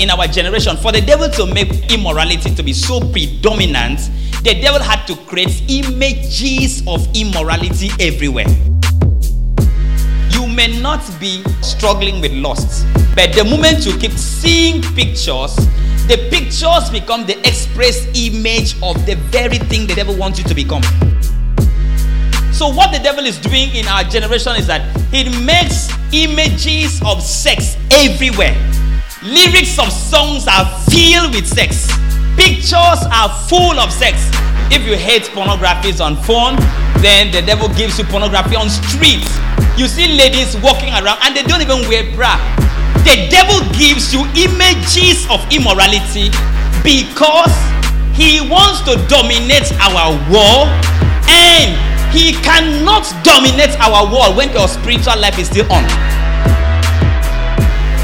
in our generation, for the devil to make immorality to be so predominant, the devil had to create images of immorality everywhere. You may not be struggling with lust, but the moment you keep seeing pictures, the pictures become the express image of the very thing the devil wants you to become. So, what the devil is doing in our generation is that he makes images of sex everywhere. Lyrics of songs are filled with sex. Pictures are full of sex. If you hate pornography on phone, then the devil gives you pornography on streets. You see ladies walking around and they don't even wear bra. The devil gives you images of immorality because he wants to dominate our world and he cannot dominate our world when your spiritual life is still on.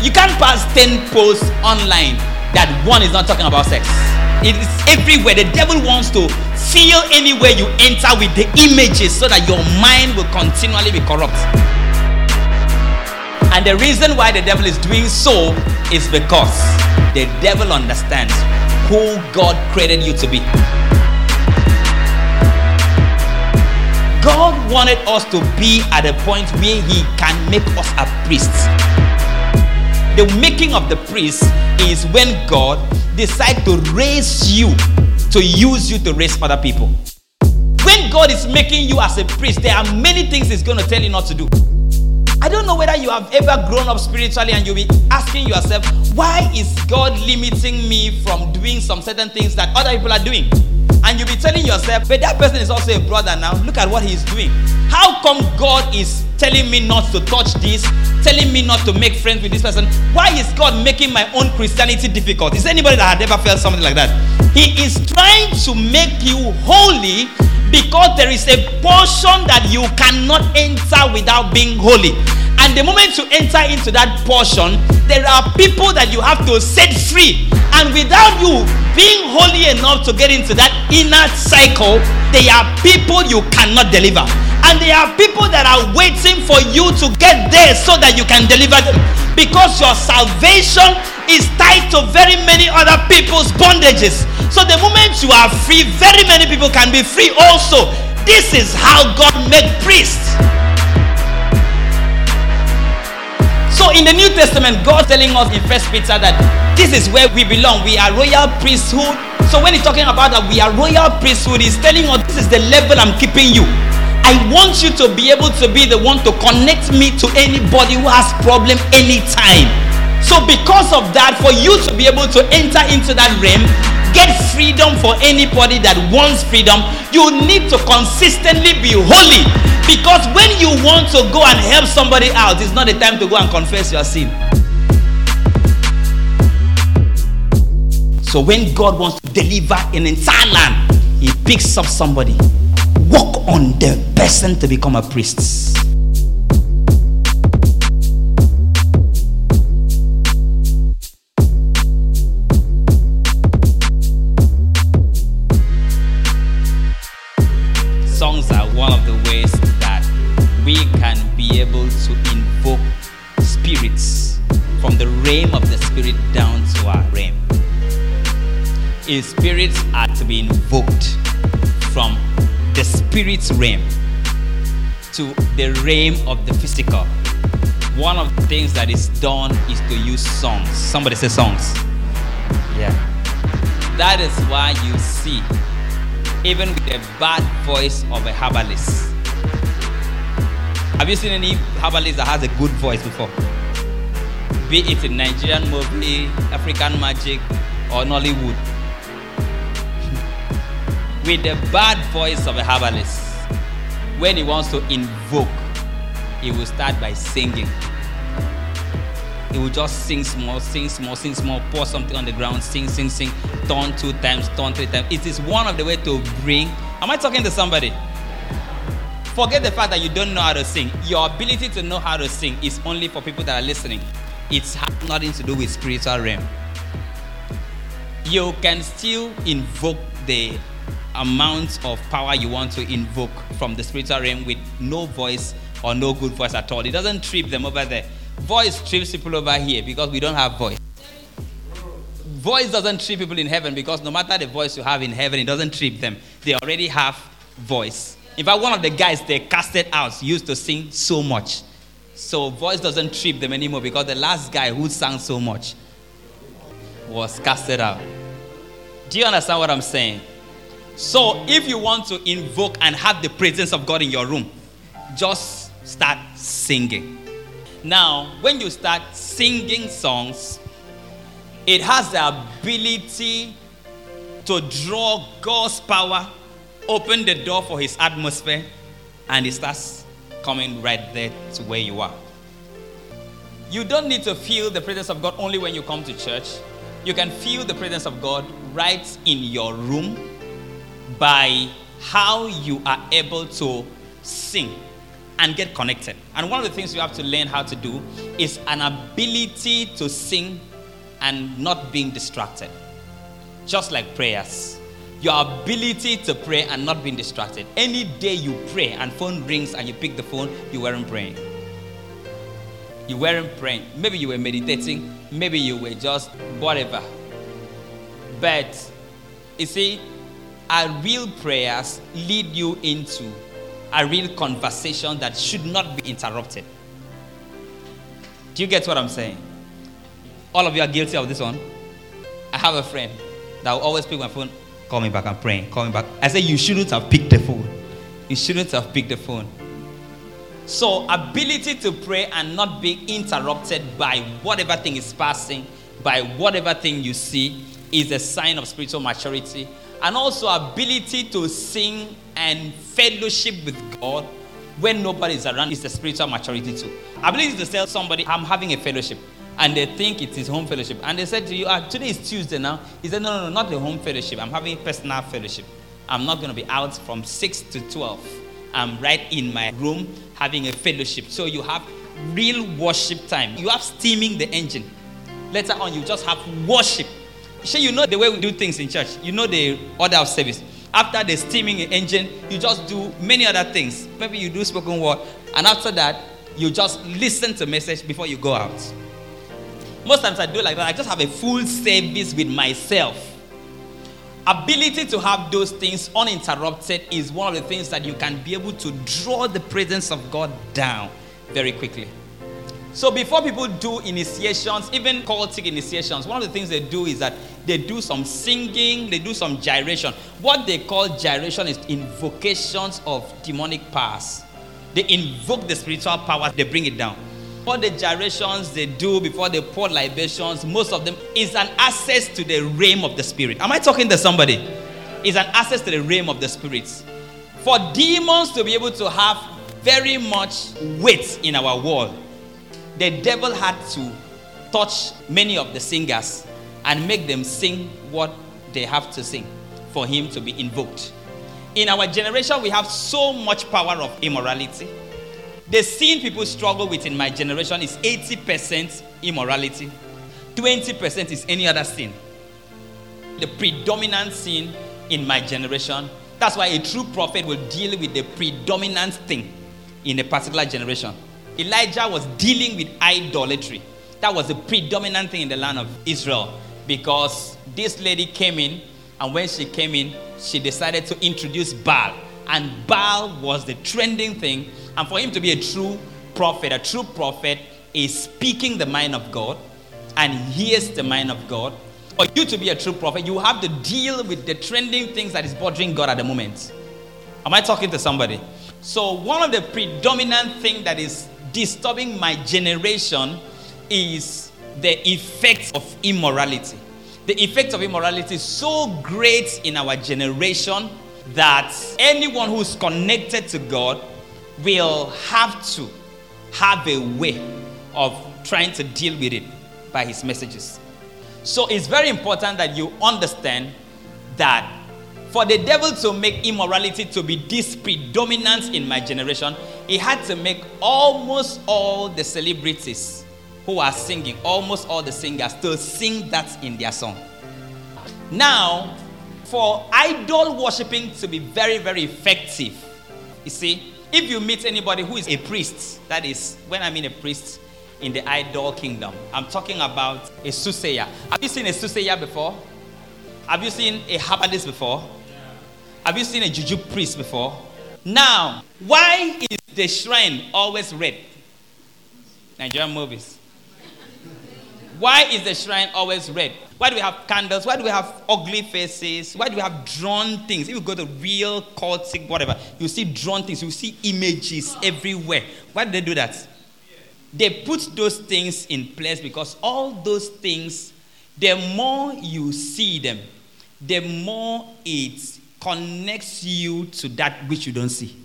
You can't pass 10 posts online that one is not talking about sex. It is everywhere. The devil wants to feel anywhere you enter with the images so that your mind will continually be corrupt. And the reason why the devil is doing so is because the devil understands who God created you to be. God wanted us to be at a point where He can make us a priest. The making of the priest is when God decides to raise you to use you to raise other people. When God is making you as a priest, there are many things He's going to tell you not to do. I don't know whether you have ever grown up spiritually and you'll be asking yourself, why is God limiting me from doing some certain things that other people are doing? And you'll be telling yourself, but that person is also a brother now. Look at what he's doing. How come God is telling me not to touch this, telling me not to make friends with this person? Why is God making my own Christianity difficult? Is anybody that had ever felt something like that? He is trying to make you holy because there is a portion that you cannot enter without being holy. And the moment you enter into that portion, there are people that you have to set free. And without you being holy enough to get into that inner cycle, there are people you cannot deliver. And there are people that are waiting for you to get there so that you can deliver them. Because your salvation is tied to very many other people's bondages. So the moment you are free, very many people can be free also. This is how God made priests. So in the New Testament, God telling us in First Peter that this is where we belong. We are royal priesthood. So when he's talking about that we are royal priesthood, he's telling us this is the level I'm keeping you. I want you to be able to be the one to connect me to anybody who has problem anytime. So because of that, for you to be able to enter into that realm, get freedom for anybody that wants freedom, you need to consistently be holy. Because when you want to go and help somebody out, it's not the time to go and confess your sin. So when God wants to deliver an entire land, He picks up somebody, work on the person to become a priest. Is spirits from the realm of the spirit down to our realm. If spirits are to be invoked from the spirit realm to the realm of the physical. One of the things that is done is to use songs. Somebody say songs. Yeah. That is why you see, even with the bad voice of a herbalist. Have you seen any herbalist that has a good voice before? Be it in Nigerian movie, African magic, or Nollywood with the bad voice of a herbalist. When he wants to invoke, he will start by singing. He will just sing small, sing small, sing small, pour something on the ground, sing, sing, sing, turn two times, turn three times. It is one of the way to bring. Am I talking to somebody? Forget the fact that you don't know how to sing. Your ability to know how to sing is only for people that are listening. It's nothing to do with spiritual realm. You can still invoke the amount of power you want to invoke from the spiritual realm with no voice or no good voice at all. It doesn't trip them over there. Voice trips people over here because we don't have voice. Voice doesn't trip people in heaven because no matter the voice you have in heaven, it doesn't trip them. They already have voice. In fact, one of the guys they casted out used to sing so much. So voice doesn't trip them anymore because the last guy who sang so much was casted out. Do you understand what I'm saying? So if you want to invoke and have the presence of God in your room, just start singing. Now, when you start singing songs, it has the ability to draw God's power, open the door for His atmosphere, and it starts coming right there to where you are. You don't need to feel the presence of God only when you come to church. You can feel the presence of God right in your room by how you are able to sing and get connected. And one of the things you have to learn how to do is an ability to sing and not being distracted. Just like prayers. Your ability to pray and not being distracted. Any day you pray and phone rings and you pick the phone, you weren't praying. You weren't praying. Maybe you were meditating, maybe you were just whatever. But you see, our real prayers lead you into a real conversation that should not be interrupted. Do you get what I'm saying? All of you are guilty of this one. I have a friend that will always pick my phone, call me back, I'm praying, call me back. I say, You shouldn't have picked the phone. You shouldn't have picked the phone. So, ability to pray and not be interrupted by whatever thing is passing, by whatever thing you see, is a sign of spiritual maturity. And also, ability to sing and fellowship with God when nobody is around is a spiritual maturity too. I believe to tell somebody, I'm having a fellowship and they think it is home fellowship. And they said to you, ah, today is Tuesday now. He said, no, no, no, not the home fellowship. I'm having personal fellowship. I'm not going to be out from 6 to 12. I'm right in my room having a fellowship. So you have real worship time. You have steaming the engine. Later on, you just have worship. Sure, you know the way we do things in church. You know the order of service. After the steaming engine, you just do many other things. Maybe you do spoken word. And after that, you just listen to message before you go out. Most times I do like that. I just have a full service with myself. Ability to have those things uninterrupted is one of the things that you can be able to draw the presence of God down very quickly. So before people do initiations, even cultic initiations, one of the things they do is that they do some singing, they do some gyration. What they call gyration is invocations of demonic powers. They invoke the spiritual power, they bring it down. All the gyrations they do before they pour libations, most of them is an access to the realm of the spirit. Am I talking to somebody? Is an access to the realm of the spirits. For demons to be able to have very much weight in our world, the devil had to touch many of the singers and make them sing what they have to sing for him to be invoked. In our generation, we have so much power of immorality the sin people struggle with in my generation is 80% immorality, 20% is any other sin. The predominant sin in my generation. That's why a true prophet will deal with the predominant thing in a particular generation. Elijah was dealing with idolatry. That was the predominant thing in the land of Israel because this lady came in, and when she came in, she decided to introduce Baal. And Baal was the trending thing and for him to be a true prophet, a true prophet is speaking the mind of God and hears the mind of God. For you to be a true prophet, you have to deal with the trending things that is bothering God at the moment. Am I talking to somebody? So one of the predominant thing that is disturbing my generation is the effects of immorality. The effect of immorality is so great in our generation that anyone who's connected to God will have to have a way of trying to deal with it by his messages. So it's very important that you understand that for the devil to make immorality to be this predominant in my generation, he had to make almost all the celebrities who are singing, almost all the singers, to sing that in their song. Now, for idol worshiping to be very, very effective, you see, if you meet anybody who is a priest, that is, when I mean a priest, in the idol kingdom. I'm talking about a soothsayer. Have you seen a soothsayer before? Have you seen a herbalist before? Have you seen a juju priest before? Now, why is the shrine always red? Nigerian movies. Why is the shrine always red? Why do we have candles? Why do we have ugly faces? Why do we have drawn things? If you go to real cultic, whatever, you see drawn things, you see images everywhere. Why do they do that? They put those things in place because all those things, the more you see them, the more it connects you to that which you don't see.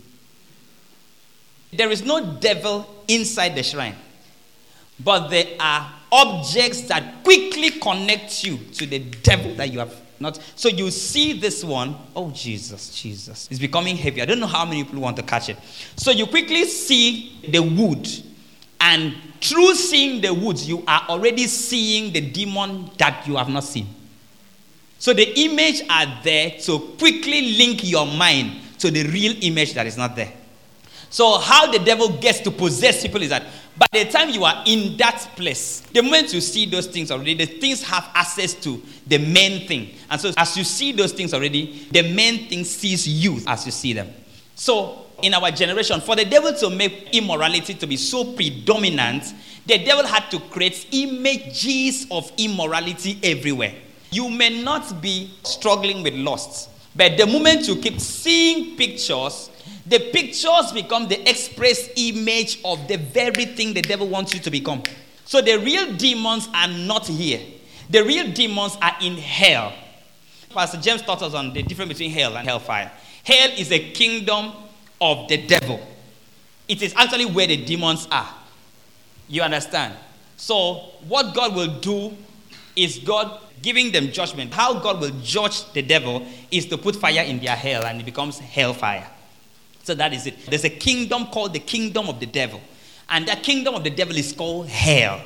There is no devil inside the shrine, but there are objects that quickly connect you to the devil that you have not. So you see this one, oh Jesus, Jesus, it's becoming heavy. I don't know how many people want to catch it. So you quickly see the wood, and through seeing the woods, you are already seeing the demon that you have not seen. So the image are there to quickly link your mind to the real image that is not there. So how the devil gets to possess people is that by the time you are in that place, the moment you see those things already, the things have access to the main thing. And so as you see those things already, the main thing sees you as you see them. So in our generation, for the devil to make immorality to be so predominant, the devil had to create images of immorality everywhere. You may not be struggling with lust, but the moment you keep seeing pictures, the pictures become the express image of the very thing the devil wants you to become. So the real demons are not here. The real demons are in hell. Pastor James taught us on the difference between hell and hellfire. Hell is a kingdom of the devil. It is actually where the demons are. You understand? So, what God will do is God giving them judgment. How God will judge the devil is to put fire in their hell and it becomes hellfire. So that is it. There's a kingdom called the kingdom of the devil. And that kingdom of the devil is called hell.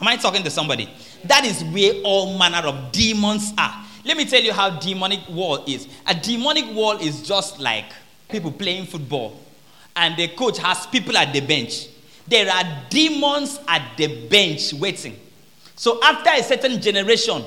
Am I talking to somebody? That is where all manner of demons are. Let me tell you how demonic world is. A demonic world is just like people playing football and the coach has people at the bench. There are demons at the bench waiting. So after a certain generation,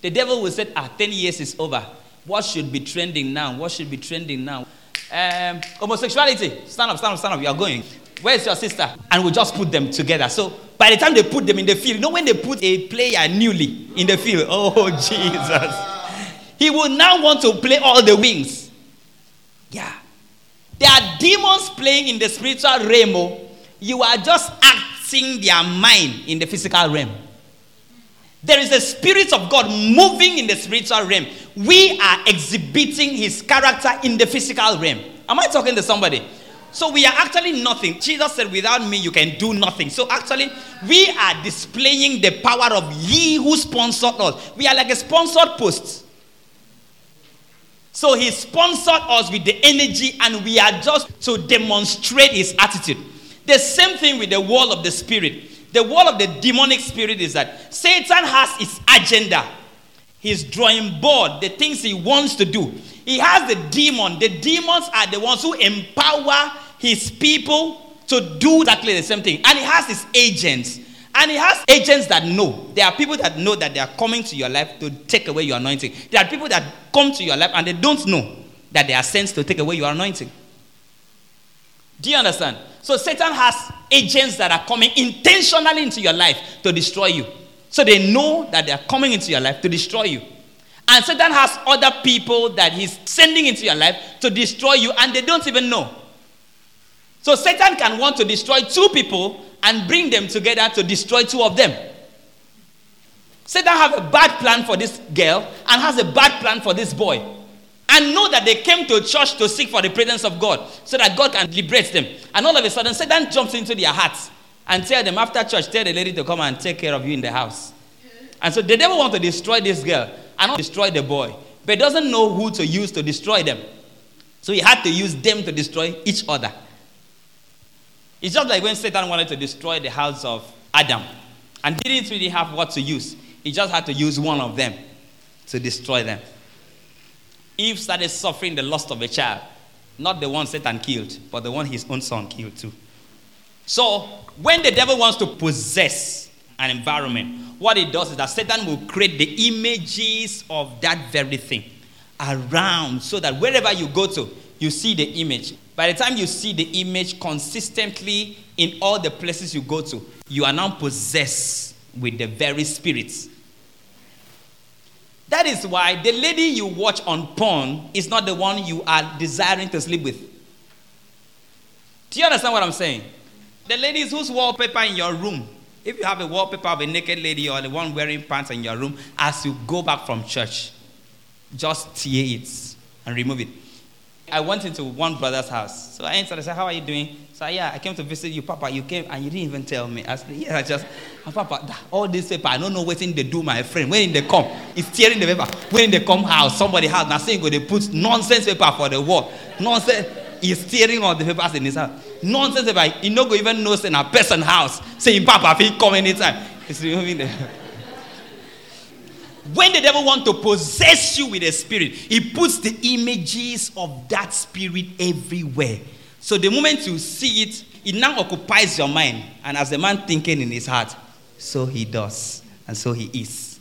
the devil will say, ah, 10 years is over. What should be trending now? What should be trending now? Um, homosexuality. Stand up, stand up, stand up. You are going. Where's your sister? And we just put them together. So by the time they put them in the field, you know when they put a player newly in the field? Oh, Jesus. He will now want to play all the wings. Yeah. There are demons playing in the spiritual realm. Oh. You are just acting their mind in the physical realm. There is a spirit of God moving in the spiritual realm. We are exhibiting his character in the physical realm. Am I talking to somebody? So we are actually nothing. Jesus said, Without me, you can do nothing. So actually, we are displaying the power of He who sponsored us. We are like a sponsored post. So He sponsored us with the energy, and we are just to demonstrate His attitude. The same thing with the wall of the Spirit. The wall of the demonic spirit is that Satan has his agenda. He's drawing board, the things he wants to do. He has the demon. The demons are the ones who empower his people to do exactly the same thing. And he has his agents. And he has agents that know. There are people that know that they are coming to your life to take away your anointing. There are people that come to your life and they don't know that they are sent to take away your anointing. Do you understand? So Satan has agents that are coming intentionally into your life to destroy you. So they know that they are coming into your life to destroy you. And Satan has other people that he's sending into your life to destroy you and they don't even know. So Satan can want to destroy two people and bring them together to destroy two of them. Satan has a bad plan for this girl and has a bad plan for this boy and know that they came to church to seek for the presence of God so that God can liberate them. And all of a sudden, Satan jumps into their hearts and tell them after church, tell the lady to come and take care of you in the house. And so the devil want to destroy this girl and not destroy the boy, but doesn't know who to use to destroy them. So he had to use them to destroy each other. It's just like when Satan wanted to destroy the house of Adam and didn't really have what to use. He just had to use one of them to destroy them. Eve started suffering the loss of a child. Not the one Satan killed, but the one his own son killed too. So, when the devil wants to possess an environment, what it does is that Satan will create the images of that very thing around so that wherever you go to, you see the image. By the time you see the image consistently in all the places you go to, you are now possessed with the very spirits. That is why the lady you watch on porn is not the one you are desiring to sleep with. Do you understand what I'm saying? The ladies whose wallpaper in your room, if you have a wallpaper of a naked lady or the one wearing pants in your room, as you go back from church, just tear it and remove it. I went into one brother's house. So I entered. I said, How are you doing? So yeah, I came to visit you, Papa. You came and you didn't even tell me. I said, Yeah, I just, oh, Papa, all this paper, I don't know what thing they do, my friend. When they come, it's tearing the paper. When they come house, somebody house, now saying go, they put nonsense paper for the wall. Nonsense. He's tearing all the papers in his house. Nonsense paper. He no go even know in a person house. Saying, Papa, if he come anytime. He's removing the when the devil wants to possess you with a spirit, he puts the images of that spirit everywhere. So the moment you see it, it now occupies your mind. And as a man thinking in his heart, so he does, and so he is.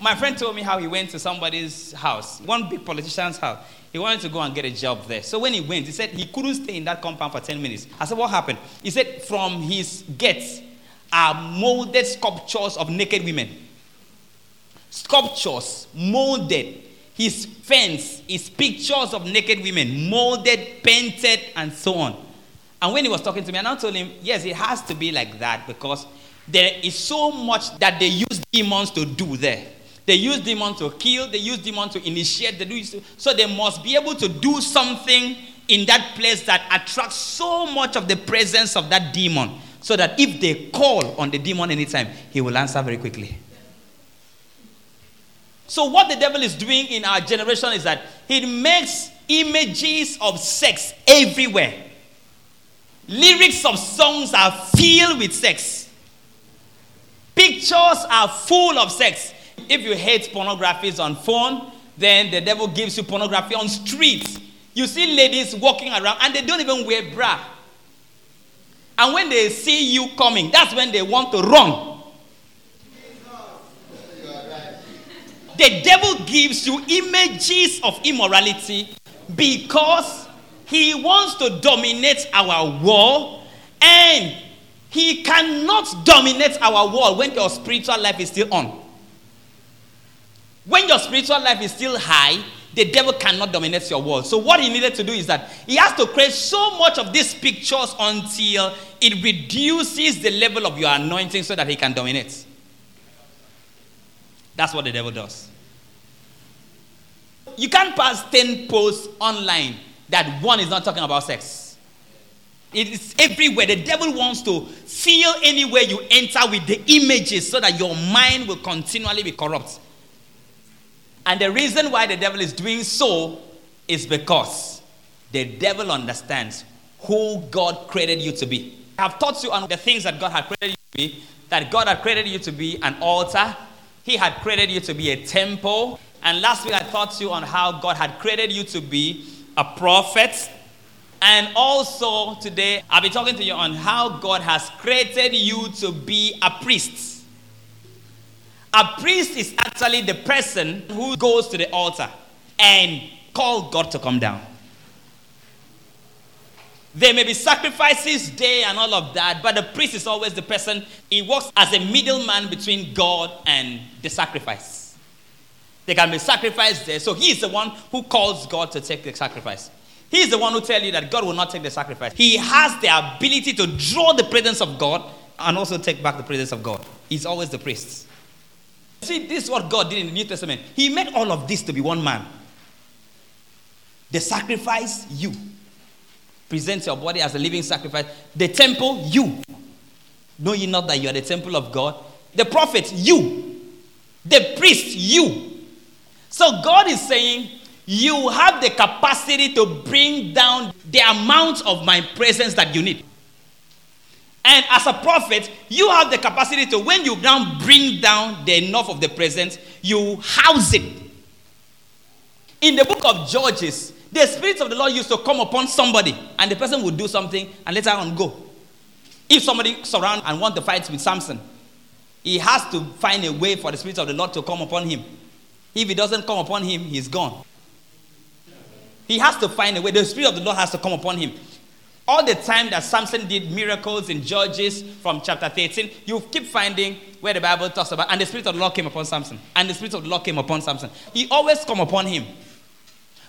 My friend told me how he went to somebody's house, one big politician's house. He wanted to go and get a job there. So when he went, he said he couldn't stay in that compound for 10 minutes. I said, What happened? He said, From his gates are molded sculptures of naked women sculptures molded. His fence is pictures of naked women, molded, painted, and so on. And when he was talking to me, and I told him, yes, it has to be like that because there is so much that they use demons to do there. They use demons to kill, they use demons to initiate, they do so they must be able to do something in that place that attracts so much of the presence of that demon. So that if they call on the demon anytime, he will answer very quickly. So, what the devil is doing in our generation is that he makes images of sex everywhere. Lyrics of songs are filled with sex. Pictures are full of sex. If you hate pornography on phone, then the devil gives you pornography on streets. You see ladies walking around and they don't even wear bra. And when they see you coming, that's when they want to run. The devil gives you images of immorality because he wants to dominate our world and he cannot dominate our world when your spiritual life is still on. When your spiritual life is still high, the devil cannot dominate your world. So, what he needed to do is that he has to create so much of these pictures until it reduces the level of your anointing so that he can dominate. That's what the devil does. You can't pass 10 posts online that one is not talking about sex. It is everywhere. The devil wants to feel anywhere you enter with the images so that your mind will continually be corrupt. And the reason why the devil is doing so is because the devil understands who God created you to be. I have taught you on the things that God had created you to be that God had created you to be an altar, He had created you to be a temple, and last week I taught you on how God had created you to be a prophet. And also today I'll be talking to you on how God has created you to be a priest. A priest is actually the person who goes to the altar and call God to come down. There may be sacrifices day and all of that, but the priest is always the person, he works as a middleman between God and the sacrifice. There can be sacrifice there. So he is the one who calls God to take the sacrifice. He is the one who tells you that God will not take the sacrifice. He has the ability to draw the presence of God and also take back the presence of God. He's always the priest. See, this is what God did in the New Testament. He made all of this to be one man. The sacrifice, you. Present your body as a living sacrifice. The temple, you. Know ye not that you are the temple of God? The prophet, you. The priest, you. So God is saying, You have the capacity to bring down the amount of my presence that you need. And as a prophet, you have the capacity to, when you now bring down the enough of the presence, you house it. In the book of Judges, the Spirit of the Lord used to come upon somebody, and the person would do something, and later on go. If somebody surround and want to fight with Samson, he has to find a way for the Spirit of the Lord to come upon him. If it doesn't come upon him, he's gone. He has to find a way. The Spirit of the Lord has to come upon him. All the time that Samson did miracles in Judges from chapter 13, you keep finding where the Bible talks about, and the Spirit of the Lord came upon Samson, and the Spirit of the Lord came upon Samson. He always come upon him.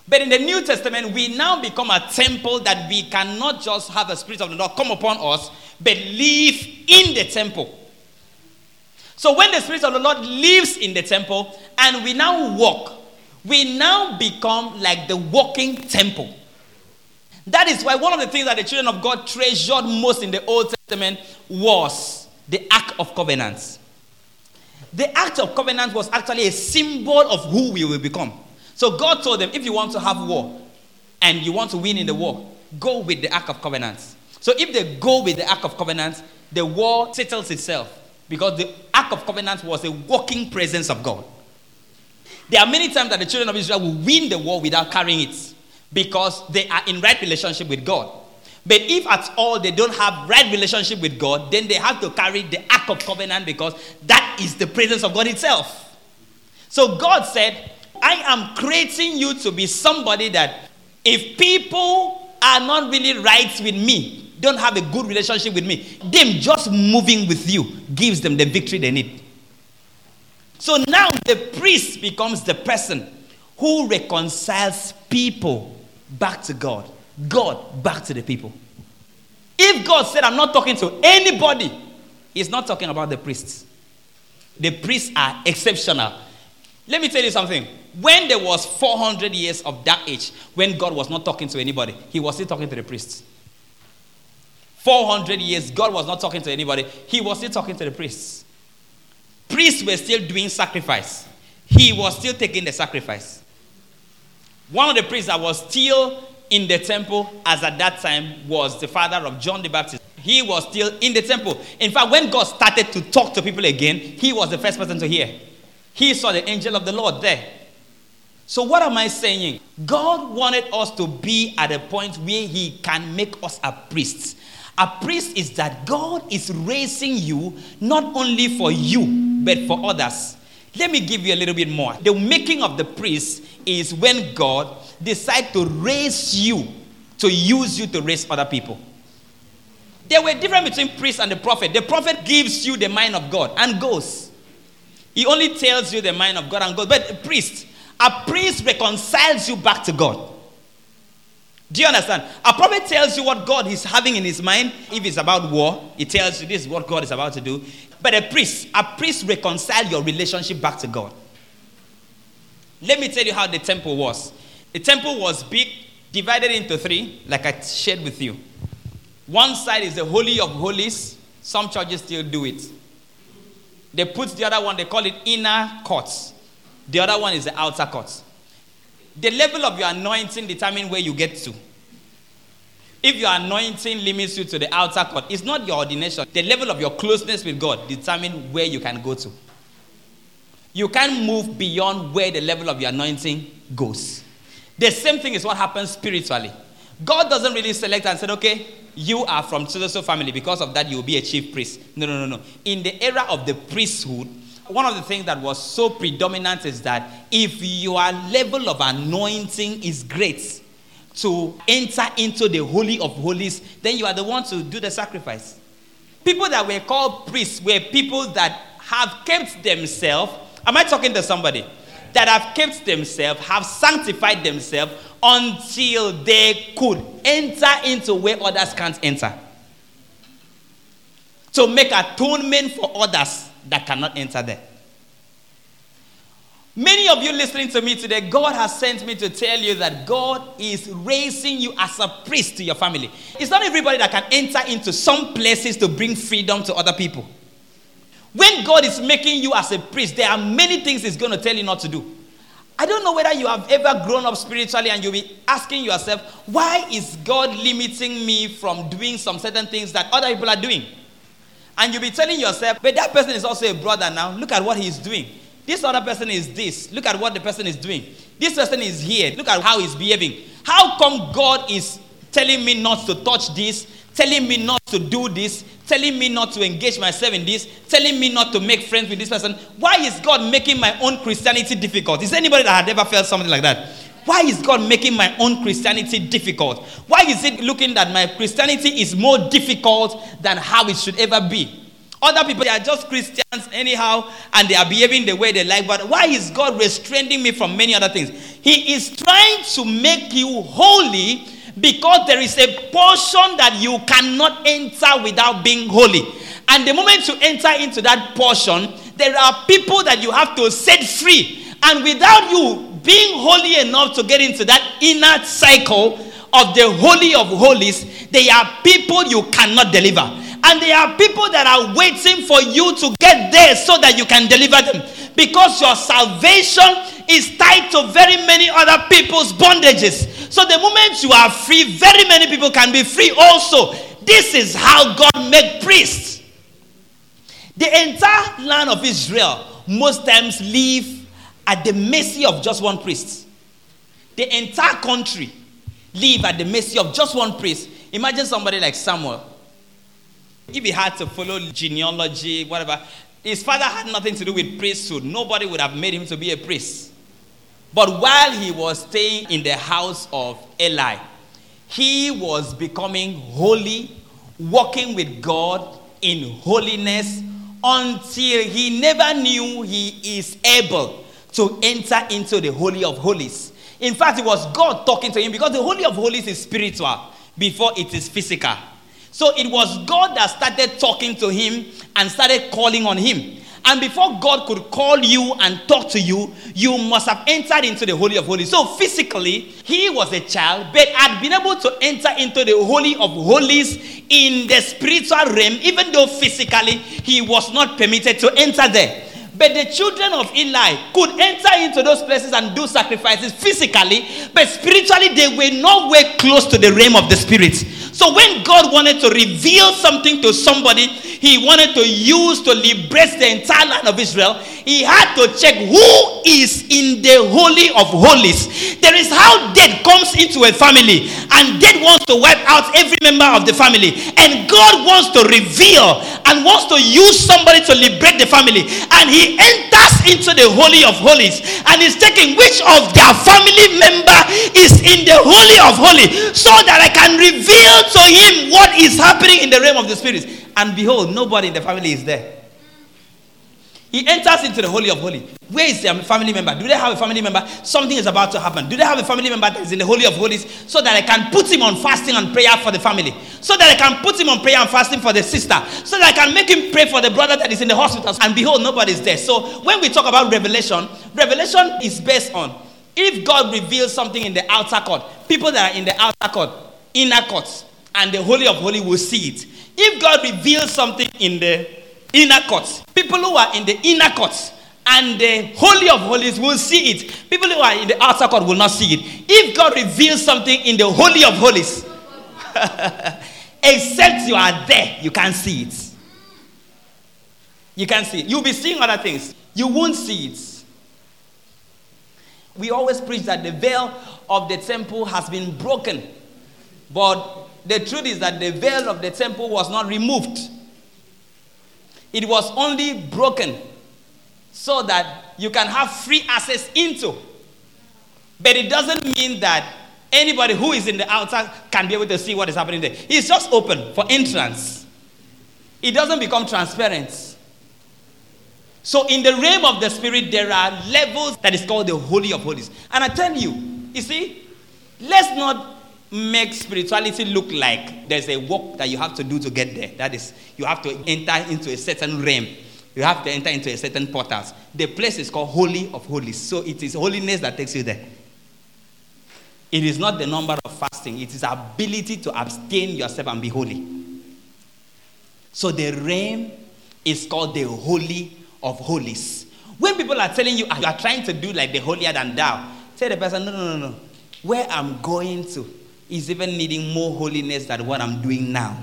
But in the New Testament, we now become a temple that we cannot just have the Spirit of the Lord come upon us, but live in the temple. So when the Spirit of the Lord lives in the temple and we now walk, we now become like the walking temple. That is why one of the things that the children of God treasured most in the Old Testament was the Ark of Covenants. The Ark of Covenants was actually a symbol of who we will become. So God told them, if you want to have war and you want to win in the war, go with the Ark of Covenants. So if they go with the Ark of Covenants, the war settles itself because the Ark of Covenants was a walking presence of God. There are many times that the children of Israel will win the war without carrying it because they are in right relationship with God. But if at all they don't have right relationship with God, then they have to carry the Ark of Covenant because that is the presence of God itself. So God said, I am creating you to be somebody that if people are not really right with me, don't have a good relationship with me, them just moving with you gives them the victory they need. So now the priest becomes the person who reconciles people back to God, God back to the people. If God said, I'm not talking to anybody, He's not talking about the priests. The priests are exceptional. Let me tell you something. When there was 400 years of that age, when God was not talking to anybody, He was still talking to the priests. 400 years, God was not talking to anybody, He was still talking to the priests. Priests were still doing sacrifice, He was still taking the sacrifice. One of the priests that was still in the temple as at that time was the father of John the Baptist. He was still in the temple. In fact, when God started to talk to people again, he was the first person to hear. He saw the angel of the Lord there. So, what am I saying? God wanted us to be at a point where He can make us a priest. A priest is that God is raising you not only for you, but for others. Let me give you a little bit more. The making of the priest is when God decides to raise you to use you to raise other people. There were difference between priest and the prophet. The prophet gives you the mind of God and goes. He only tells you the mind of God and goes. But a priest, a priest reconciles you back to God. Do you understand? A prophet tells you what God is having in his mind. If it's about war, he tells you this is what God is about to do. But a priest, a priest reconcile your relationship back to God. Let me tell you how the temple was. The temple was big, divided into three, like I shared with you. One side is the Holy of Holies. Some churches still do it. They put the other one, they call it inner courts. The other one is the outer court. The level of your anointing determines where you get to. If your anointing limits you to the outer court, it's not your ordination. The level of your closeness with God determines where you can go to. You can't move beyond where the level of your anointing goes. The same thing is what happens spiritually. God doesn't really select and say, okay, you are from so family. Because of that, you will be a chief priest. No, no, no, no. In the era of the priesthood, one of the things that was so predominant is that if your level of anointing is great to enter into the Holy of Holies, then you are the one to do the sacrifice. People that were called priests were people that have kept themselves. Am I talking to somebody? That have kept themselves, have sanctified themselves until they could enter into where others can't enter. To make atonement for others that cannot enter there. Many of you listening to me today, God has sent me to tell you that God is raising you as a priest to your family. It's not everybody that can enter into some places to bring freedom to other people. When God is making you as a priest, there are many things He's going to tell you not to do. I don't know whether you have ever grown up spiritually and you'll be asking yourself, why is God limiting me from doing some certain things that other people are doing? And you'll be telling yourself, but that person is also a brother now. Look at what he's doing. This other person is this. Look at what the person is doing. This person is here. Look at how he's behaving. How come God is telling me not to touch this, telling me not to do this, telling me not to engage myself in this, telling me not to make friends with this person. Why is God making my own Christianity difficult? Is anybody that had ever felt something like that? Why is God making my own Christianity difficult? Why is it looking that my Christianity is more difficult than how it should ever be? Other people, they are just Christians anyhow and they are behaving the way they like. But why is God restraining me from many other things? He is trying to make you holy because there is a portion that you cannot enter without being holy. And the moment you enter into that portion, there are people that you have to set free. And without you being holy enough to get into that inner cycle of the holy of holies, they are people you cannot deliver. And they are people that are waiting for you to get there so that you can deliver them. Because your salvation is tied to very many other people's bondages. So the moment you are free, very many people can be free also. This is how God made priests. The entire land of Israel most times live at the mercy of just one priest. The entire country live at the mercy of just one priest. Imagine somebody like Samuel. If he had to follow genealogy, whatever, his father had nothing to do with priesthood. Nobody would have made him to be a priest. But while he was staying in the house of Eli, he was becoming holy, walking with God in holiness until he never knew he is able to enter into the Holy of Holies. In fact, it was God talking to him because the Holy of Holies is spiritual before it is physical. So it was God that started talking to him and started calling on him. And before God could call you and talk to you, you must have entered into the Holy of Holies. So physically, he was a child, but had been able to enter into the Holy of Holies in the spiritual realm, even though physically he was not permitted to enter there. But the children of Eli could enter into those places and do sacrifices physically, but spiritually they were nowhere close to the realm of the spirit. So when God wanted to reveal something to somebody, he wanted to use to liberate the entire land of Israel, he had to check who is in the holy of holies. There is how death comes into a family, and death wants to wipe out every member of the family, and God wants to reveal and wants to use somebody to liberate the family, and he enters into the Holy of Holies and is taking which of their family member is in the Holy of Holies so that I can reveal to him what is happening in the realm of the Spirit. And behold, nobody in the family is there. He enters into the Holy of Holies. Where is their family member? Do they have a family member? Something is about to happen. Do they have a family member that is in the Holy of Holies so that I can put him on fasting and prayer for the family? So that I can put him on prayer and fasting for the sister? So that I can make him pray for the brother that is in the hospital? And behold, nobody is there. So when we talk about revelation, revelation is based on if God reveals something in the outer court, people that are in the outer court, inner courts, and the Holy of Holies will see it. If God reveals something in the inner courts. People who are in the inner courts and the Holy of Holies will see it. People who are in the outer court will not see it. If God reveals something in the Holy of Holies, except you are there, you can't see it. You can't see it. You'll be seeing other things. You won't see it. We always preach that the veil of the temple has been broken. But the truth is that the veil of the temple was not removed. It was only broken so that you can have free access into. But it doesn't mean that anybody who is in the outside can be able to see what is happening there. It's just open for entrance. It doesn't become transparent. So, in the realm of the spirit, there are levels that is called the Holy of Holies. And I tell you, you see, let's not make spirituality look like there's a work that you have to do to get there. That is, you have to enter into a certain realm. You have to enter into a certain portals. The place is called Holy of Holies. So it is holiness that takes you there. It is not the number of fasting, it is ability to abstain yourself and be holy. So the realm is called the Holy of Holies. When people are telling you, ah, you are trying to do like the holier than thou, tell the person, no, no, no, no. Where I'm going to is even needing more holiness than what I'm doing now.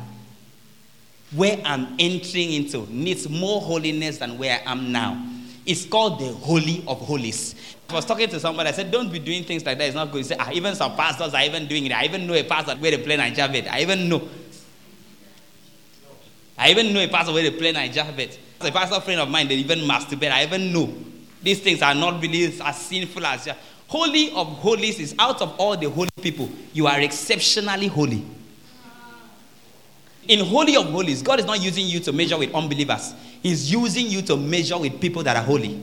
Where I'm entering into needs more holiness than where I am now. It's called the Holy of Holies. I was talking to somebody, I said, Don't be doing things like that. It's not good. He said, ah, Even some pastors are even doing it. I even know a pastor where they play Nigeria I even know. I even know a pastor where they play Niger bet. A pastor friend of mine, they even masturbate. I even know. These things are not really as sinful as you. Holy of holies is out of all the holy people, you are exceptionally holy. In Holy of Holies, God is not using you to measure with unbelievers, He's using you to measure with people that are holy.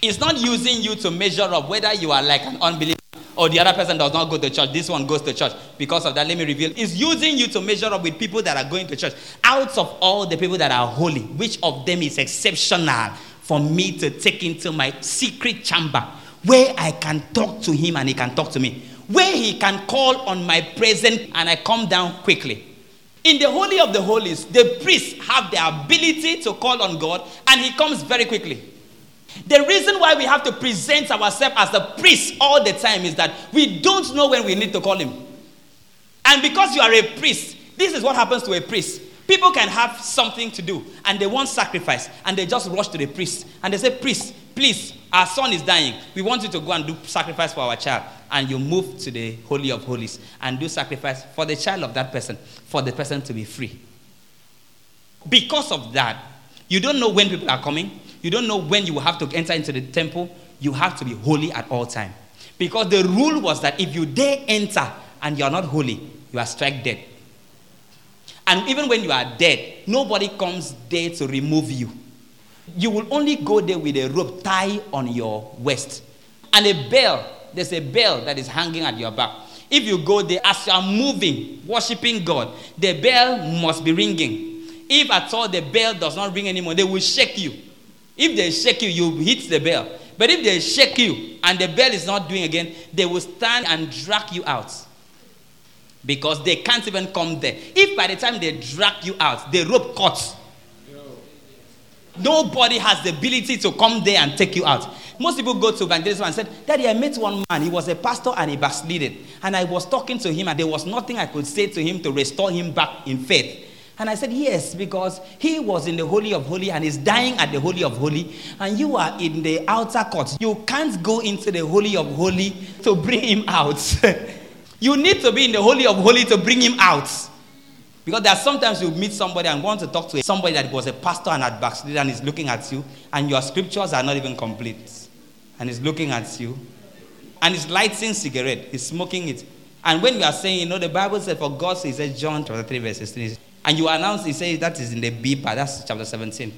He's not using you to measure up whether you are like an unbeliever or the other person does not go to church. This one goes to church. Because of that, let me reveal. He's using you to measure up with people that are going to church. Out of all the people that are holy, which of them is exceptional for me to take into my secret chamber where I can talk to him and he can talk to me? Where he can call on my presence and I come down quickly. In the Holy of the Holies, the priests have the ability to call on God and he comes very quickly. The reason why we have to present ourselves as the priest all the time is that we don't know when we need to call him. And because you are a priest, this is what happens to a priest. People can have something to do and they want sacrifice and they just rush to the priest and they say, Priest, please, our son is dying. We want you to go and do sacrifice for our child. And you move to the Holy of Holies and do sacrifice for the child of that person, for the person to be free. Because of that, you don't know when people are coming. You don't know when you will have to enter into the temple. You have to be holy at all time. Because the rule was that if you dare enter and you are not holy, you are struck dead. And even when you are dead, nobody comes there to remove you. You will only go there with a rope tied on your waist. And a bell, there's a bell that is hanging at your back. If you go there as you are moving, worshiping God, the bell must be ringing. If at all the bell does not ring anymore, they will shake you. If they shake you, you hit the bell. But if they shake you and the bell is not doing again, they will stand and drag you out. Because they can't even come there. If by the time they drag you out, the rope cuts. Nobody has the ability to come there and take you out. Most people go to evangelism and said, Daddy, I met one man. He was a pastor and he backslided. And I was talking to him, and there was nothing I could say to him to restore him back in faith. And I said, Yes, because he was in the Holy of Holy and is dying at the Holy of Holy, and you are in the outer court. You can't go into the Holy of Holy to bring him out. you need to be in the Holy of Holy to bring him out. Because there are sometimes you meet somebody and want to talk to somebody that was a pastor and had backslid and is looking at you, and your scriptures are not even complete. And he's looking at you, and he's lighting cigarette, he's smoking it. And when you are saying, you know, the Bible said, for God says, John chapter 3, verse 16, and you announce, he says that is in the B part, that's chapter 17.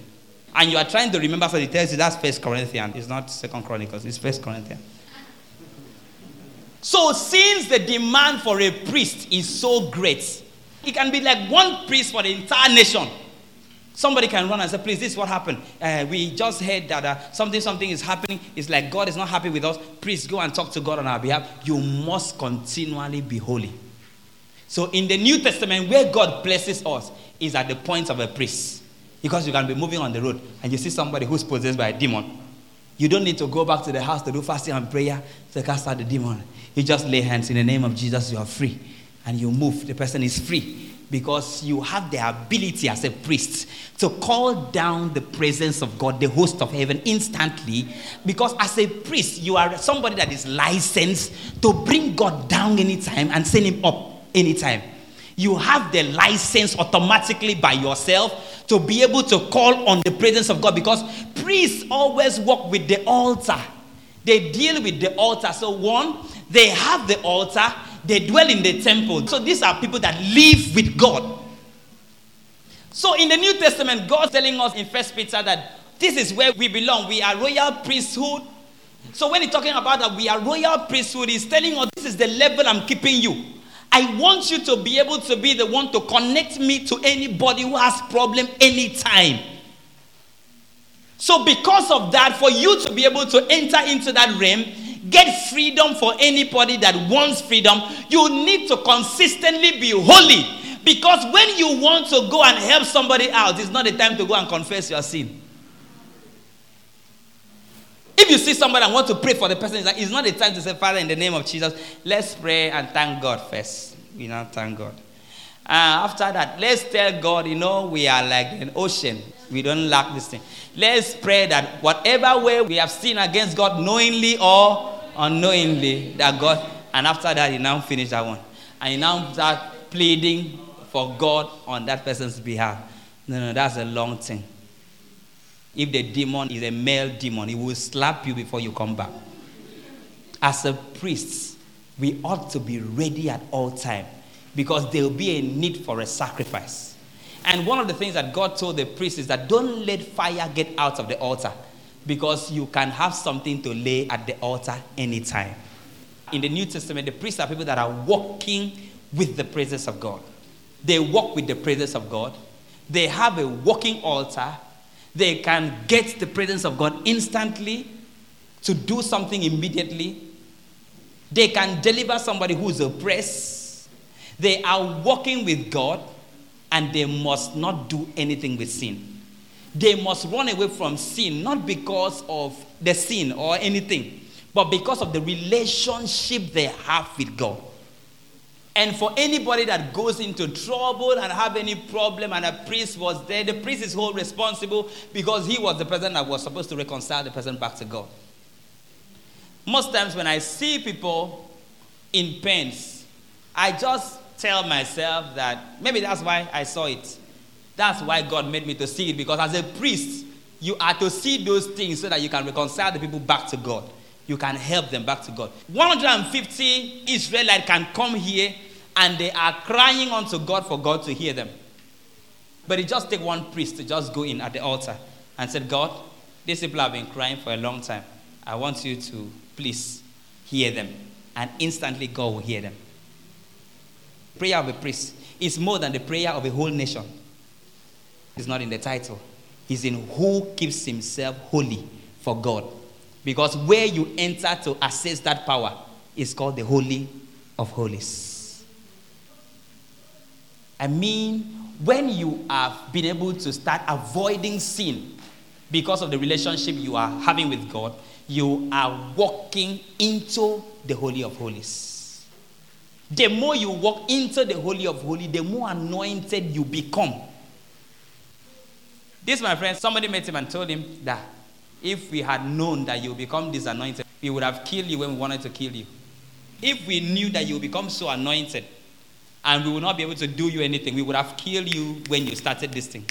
And you are trying to remember, so he tells you that's First Corinthians. It's not Second Chronicles, it's First Corinthians. So, since the demand for a priest is so great, it can be like one priest for the entire nation. Somebody can run and say, Please, this is what happened. Uh, we just heard that uh, something, something is happening. It's like God is not happy with us. Please go and talk to God on our behalf. You must continually be holy. So in the New Testament, where God places us is at the point of a priest. Because you can be moving on the road and you see somebody who's possessed by a demon. You don't need to go back to the house to do fasting and prayer to cast out the demon. You just lay hands in the name of Jesus, you are free. And you move, the person is free. Because you have the ability as a priest to call down the presence of God, the host of heaven, instantly. Because as a priest, you are somebody that is licensed to bring God down anytime and send him up anytime. You have the license automatically by yourself to be able to call on the presence of God because priests always walk with the altar. They deal with the altar. So, one, they have the altar, they dwell in the temple. So, these are people that live with God. So, in the New Testament, God's telling us in First Peter that this is where we belong. We are royal priesthood. So, when he's talking about that we are royal priesthood, he's telling us this is the level I'm keeping you. I want you to be able to be the one to connect me to anybody who has problem anytime. So because of that, for you to be able to enter into that realm, get freedom for anybody that wants freedom, you need to consistently be holy. Because when you want to go and help somebody out, it's not the time to go and confess your sin. If you see somebody and want to pray for the person, it's not the time to say, Father, in the name of Jesus, let's pray and thank God first. You know, thank God. Uh, after that, let's tell God, you know, we are like an ocean. We don't lack this thing. Let's pray that whatever way we have sinned against God, knowingly or unknowingly, that God, and after that, you now finish that one. And you now start pleading for God on that person's behalf. No, no, that's a long thing. If the demon is a male demon, he will slap you before you come back. As a priest, we ought to be ready at all time because there will be a need for a sacrifice. And one of the things that God told the priest is that don't let fire get out of the altar because you can have something to lay at the altar anytime. In the New Testament, the priests are people that are walking with the presence of God. They walk with the presence of God. They have a walking altar. They can get the presence of God instantly to do something immediately. They can deliver somebody who is oppressed. They are walking with God and they must not do anything with sin. They must run away from sin, not because of the sin or anything, but because of the relationship they have with God. And for anybody that goes into trouble and have any problem, and a priest was there, the priest is whole responsible because he was the person that was supposed to reconcile the person back to God. Most times when I see people in pains, I just tell myself that maybe that's why I saw it. That's why God made me to see it because as a priest, you are to see those things so that you can reconcile the people back to God. You can help them back to God. 150 Israelites can come here and they are crying unto God for God to hear them. But it just take one priest to just go in at the altar and said, God, these people have been crying for a long time. I want you to please hear them. And instantly God will hear them. Prayer of a priest is more than the prayer of a whole nation. It's not in the title. It's in who keeps himself holy for God. Because where you enter to access that power is called the Holy of Holies. I mean, when you have been able to start avoiding sin because of the relationship you are having with God, you are walking into the Holy of Holies. The more you walk into the Holy of Holies, the more anointed you become. This, my friend, somebody met him and told him that if we had known that you become this anointed, we would have killed you when we wanted to kill you. If we knew that you become so anointed and we would not be able to do you anything, we would have killed you when you started this thing.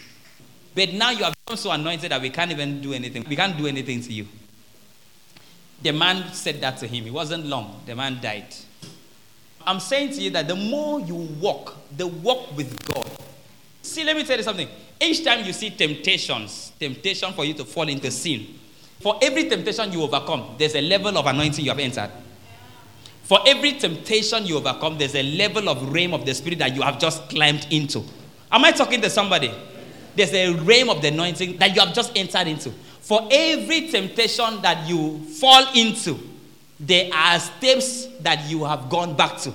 But now you have become so anointed that we can't even do anything. We can't do anything to you. The man said that to him. It wasn't long. The man died. I'm saying to you that the more you walk, the walk with God. See, let me tell you something. Each time you see temptations, temptation for you to fall into sin, for every temptation you overcome, there's a level of anointing you have entered. For every temptation you overcome, there's a level of realm of the spirit that you have just climbed into. Am I talking to somebody? There's a realm of the anointing that you have just entered into. For every temptation that you fall into, there are steps that you have gone back to.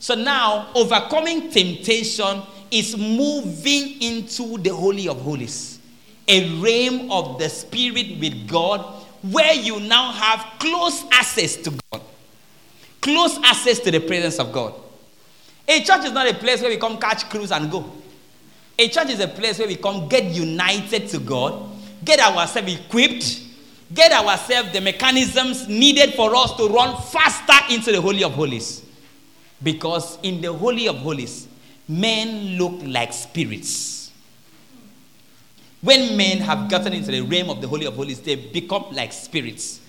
So now, overcoming temptation is moving into the Holy of Holies, a realm of the Spirit with God, where you now have close access to God, close access to the presence of God. A church is not a place where we come catch cruise and go. A church is a place where we come get united to God, get ourselves equipped, get ourselves the mechanisms needed for us to run faster into the Holy of Holies. Because in the Holy of Holies, men look like spirits. When men have gotten into the realm of the Holy of Holies, they become like spirits.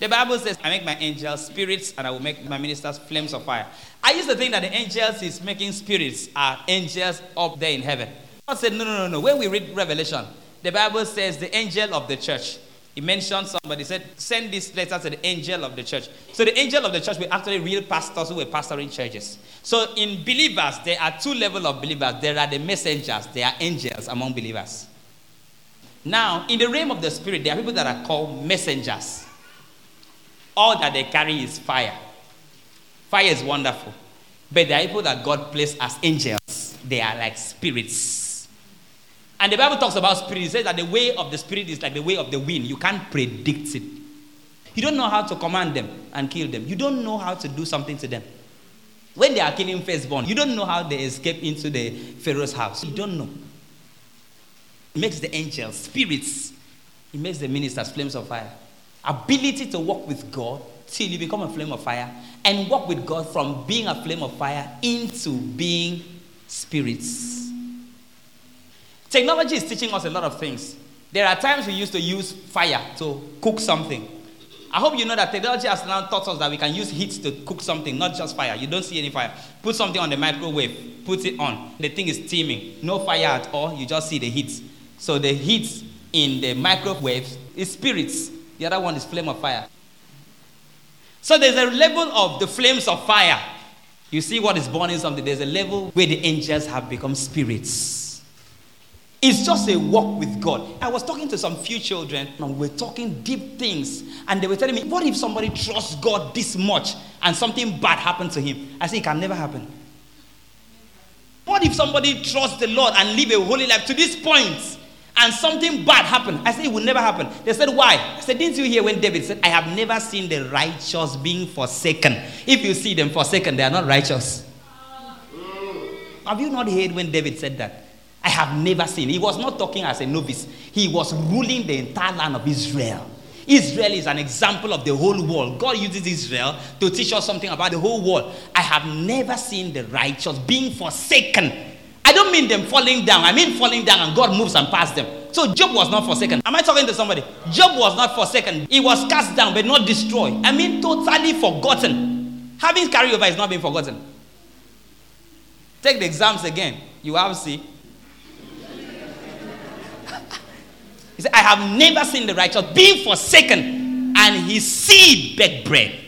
The Bible says, I make my angels spirits and I will make my ministers flames of fire. I used to think that the angels is making spirits are angels up there in heaven. God said, No, no, no, no. When we read Revelation, the Bible says the angel of the church. He mentioned somebody said, Send this letter to the angel of the church. So the angel of the church were actually real pastors who were pastoring churches. So in believers, there are two levels of believers. There are the messengers, there are angels among believers. Now, in the realm of the spirit, there are people that are called messengers. All that they carry is fire. Fire is wonderful. But there are people that God placed as angels. They are like spirits. And the Bible talks about spirit. It says that the way of the spirit is like the way of the wind. You can't predict it. You don't know how to command them and kill them. You don't know how to do something to them. When they are killing firstborn, you don't know how they escape into the Pharaoh's house. You don't know. It makes the angels spirits. It makes the ministers flames of fire. Ability to walk with God till you become a flame of fire and walk with God from being a flame of fire into being spirits. Technology is teaching us a lot of things. There are times we used to use fire to cook something. I hope you know that technology has now taught us that we can use heat to cook something, not just fire. You don't see any fire. Put something on the microwave, put it on. The thing is steaming. No fire at all, you just see the heat. So the heat in the microwave is spirits. The other one is flame of fire. So there's a level of the flames of fire. You see what is burning something. There's a level where the angels have become spirits. It's just a walk with God. I was talking to some few children and we are talking deep things. And they were telling me, what if somebody trusts God this much and something bad happened to him? I said, it can never happen. What if somebody trusts the Lord and live a holy life to this point and something bad happened? I said, it will never happen. They said, why? I said, didn't you hear when David said, I have never seen the righteous being forsaken. If you see them forsaken, they are not righteous. Have you not heard when David said that? I have never seen. He was not talking as a novice, he was ruling the entire land of Israel. Israel is an example of the whole world. God uses Israel to teach us something about the whole world. I have never seen the righteous being forsaken. I don't mean them falling down, I mean falling down and God moves and passes them. So Job was not forsaken. Am I talking to somebody? Job was not forsaken. He was cast down but not destroyed. I mean totally forgotten. Having carryover is not being forgotten. Take the exams again. You have see He said, I have never seen the righteous being forsaken and his seed beg bread.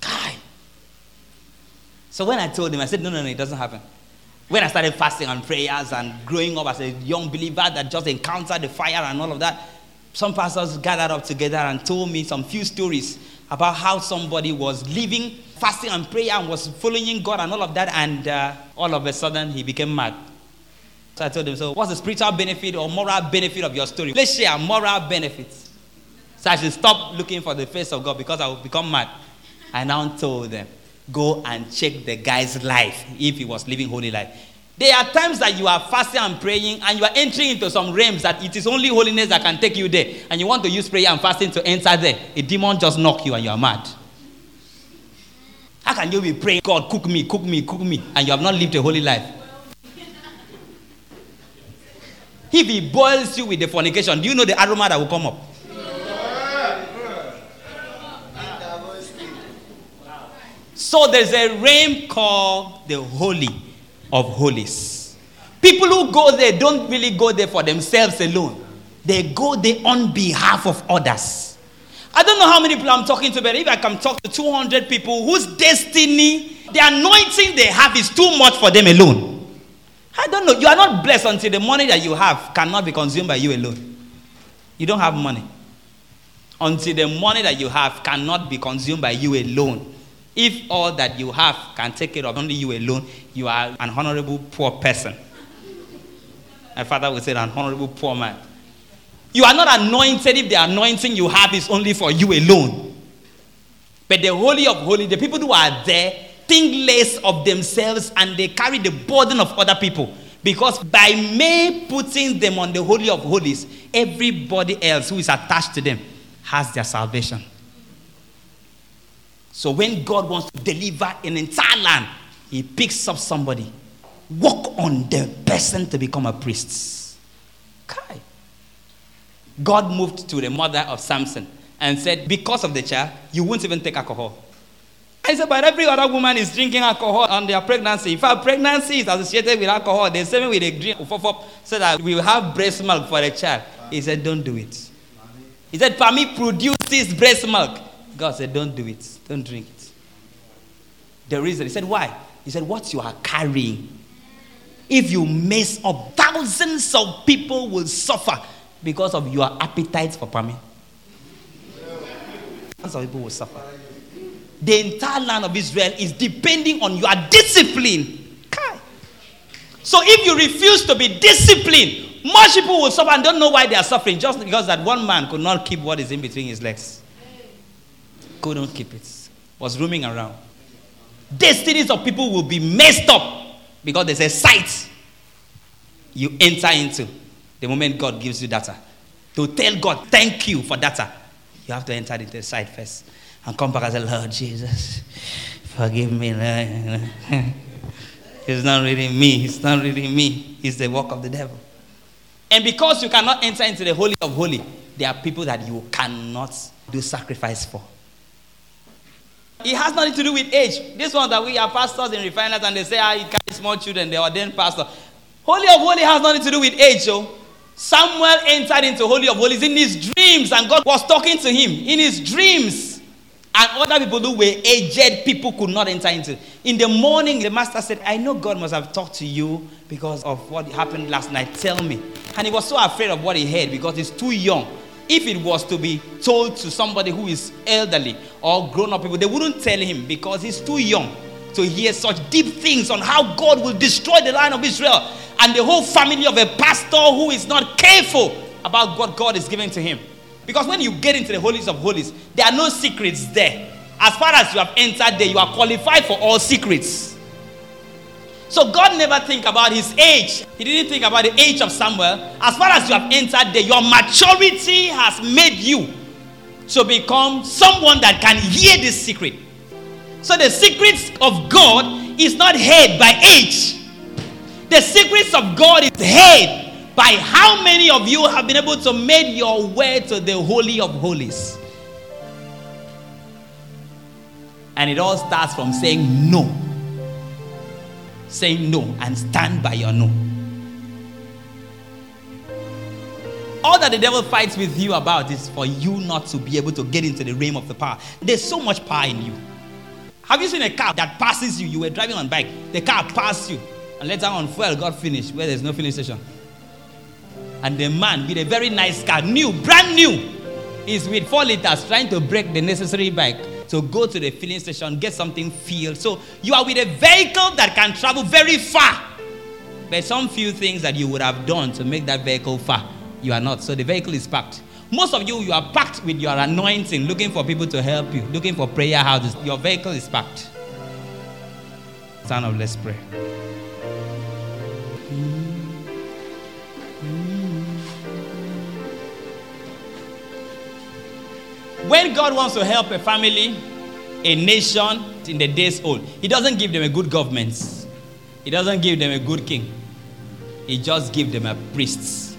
God. So when I told him, I said, No, no, no, it doesn't happen. When I started fasting and prayers and growing up as a young believer that just encountered the fire and all of that, some pastors gathered up together and told me some few stories about how somebody was living, fasting and prayer and was following God and all of that, and uh, all of a sudden he became mad. So I told him, so what's the spiritual benefit or moral benefit of your story? Let's share moral benefits. So I should stop looking for the face of God because I will become mad. I now told them, go and check the guy's life if he was living holy life. There are times that you are fasting and praying and you are entering into some realms that it is only holiness that can take you there. And you want to use prayer and fasting to enter there. A demon just knock you and you are mad. How can you be praying, God, cook me, cook me, cook me, and you have not lived a holy life? If he boils you with the fornication, do you know the aroma that will come up? So there's a realm called the Holy of Holies. People who go there don't really go there for themselves alone, they go there on behalf of others. I don't know how many people I'm talking to, but if I can talk to 200 people whose destiny, the anointing they have is too much for them alone. I don't know. You are not blessed until the money that you have cannot be consumed by you alone. You don't have money. Until the money that you have cannot be consumed by you alone. If all that you have can take care of only you alone, you are an honorable poor person. My father would say, an honorable poor man. You are not anointed if the anointing you have is only for you alone. But the Holy of Holy, the people who are there, think less of themselves and they carry the burden of other people. Because by me putting them on the Holy of Holies, everybody else who is attached to them has their salvation. So when God wants to deliver an entire land, He picks up somebody, work on the person to become a priest. Okay. God moved to the mother of Samson and said, Because of the child, you won't even take alcohol. I said, but every other woman is drinking alcohol on their pregnancy. In fact, pregnancy is associated with alcohol. They say we drink so that we will have breast milk for the child. He said, don't do it. He said, Pami produces breast milk. God said, don't do it. Don't drink it. The reason, he said, why? He said, what you are carrying. If you mess up, thousands of people will suffer because of your appetite for Pami. Thousands of people will suffer the entire land of Israel is depending on your discipline. So if you refuse to be disciplined, much people will suffer and don't know why they are suffering just because that one man could not keep what is in between his legs. Couldn't keep it. Was roaming around. Destinies of people will be messed up because there's a site you enter into the moment God gives you data. To tell God, thank you for data, you have to enter into the site first and come back and say, Lord Jesus, forgive me. It's not really me. It's not really me. It's the work of the devil. And because you cannot enter into the Holy of Holy, there are people that you cannot do sacrifice for. It has nothing to do with age. This one that we are pastors in refiners and they say, ah, you carry small children, they ordain pastor. Holy of Holy has nothing to do with age, oh. Samuel entered into Holy of Holies in his dreams, and God was talking to him in his dreams. And other people who were aged people could not enter into. In the morning, the master said, I know God must have talked to you because of what happened last night. Tell me. And he was so afraid of what he heard because he's too young. If it was to be told to somebody who is elderly or grown up people, they wouldn't tell him because he's too young to hear such deep things on how God will destroy the line of Israel and the whole family of a pastor who is not careful about what God is giving to him. Because when you get into the holies of holies, there are no secrets there. As far as you have entered there, you are qualified for all secrets. So God never think about his age. He didn't think about the age of Samuel. As far as you have entered there, your maturity has made you to become someone that can hear this secret. So the secrets of God is not heard by age. The secrets of God is heard by how many of you have been able to make your way to the Holy of Holies. And it all starts from saying no. Saying no and stand by your no. All that the devil fights with you about is for you not to be able to get into the realm of the power. There's so much power in you. Have you seen a car that passes you? You were driving on bike, the car passed you, and later on fuel got finished where there's no filling station. And the man with a very nice car, new, brand new, is with four liters trying to break the necessary bike to go to the filling station, get something filled. So you are with a vehicle that can travel very far. But some few things that you would have done to make that vehicle far, you are not. So the vehicle is packed. Most of you, you are packed with your anointing, looking for people to help you, looking for prayer houses. Your vehicle is packed. Son of, let's pray. When God wants to help a family, a nation in the days old, He doesn't give them a good government. He doesn't give them a good king. He just gives them a priest.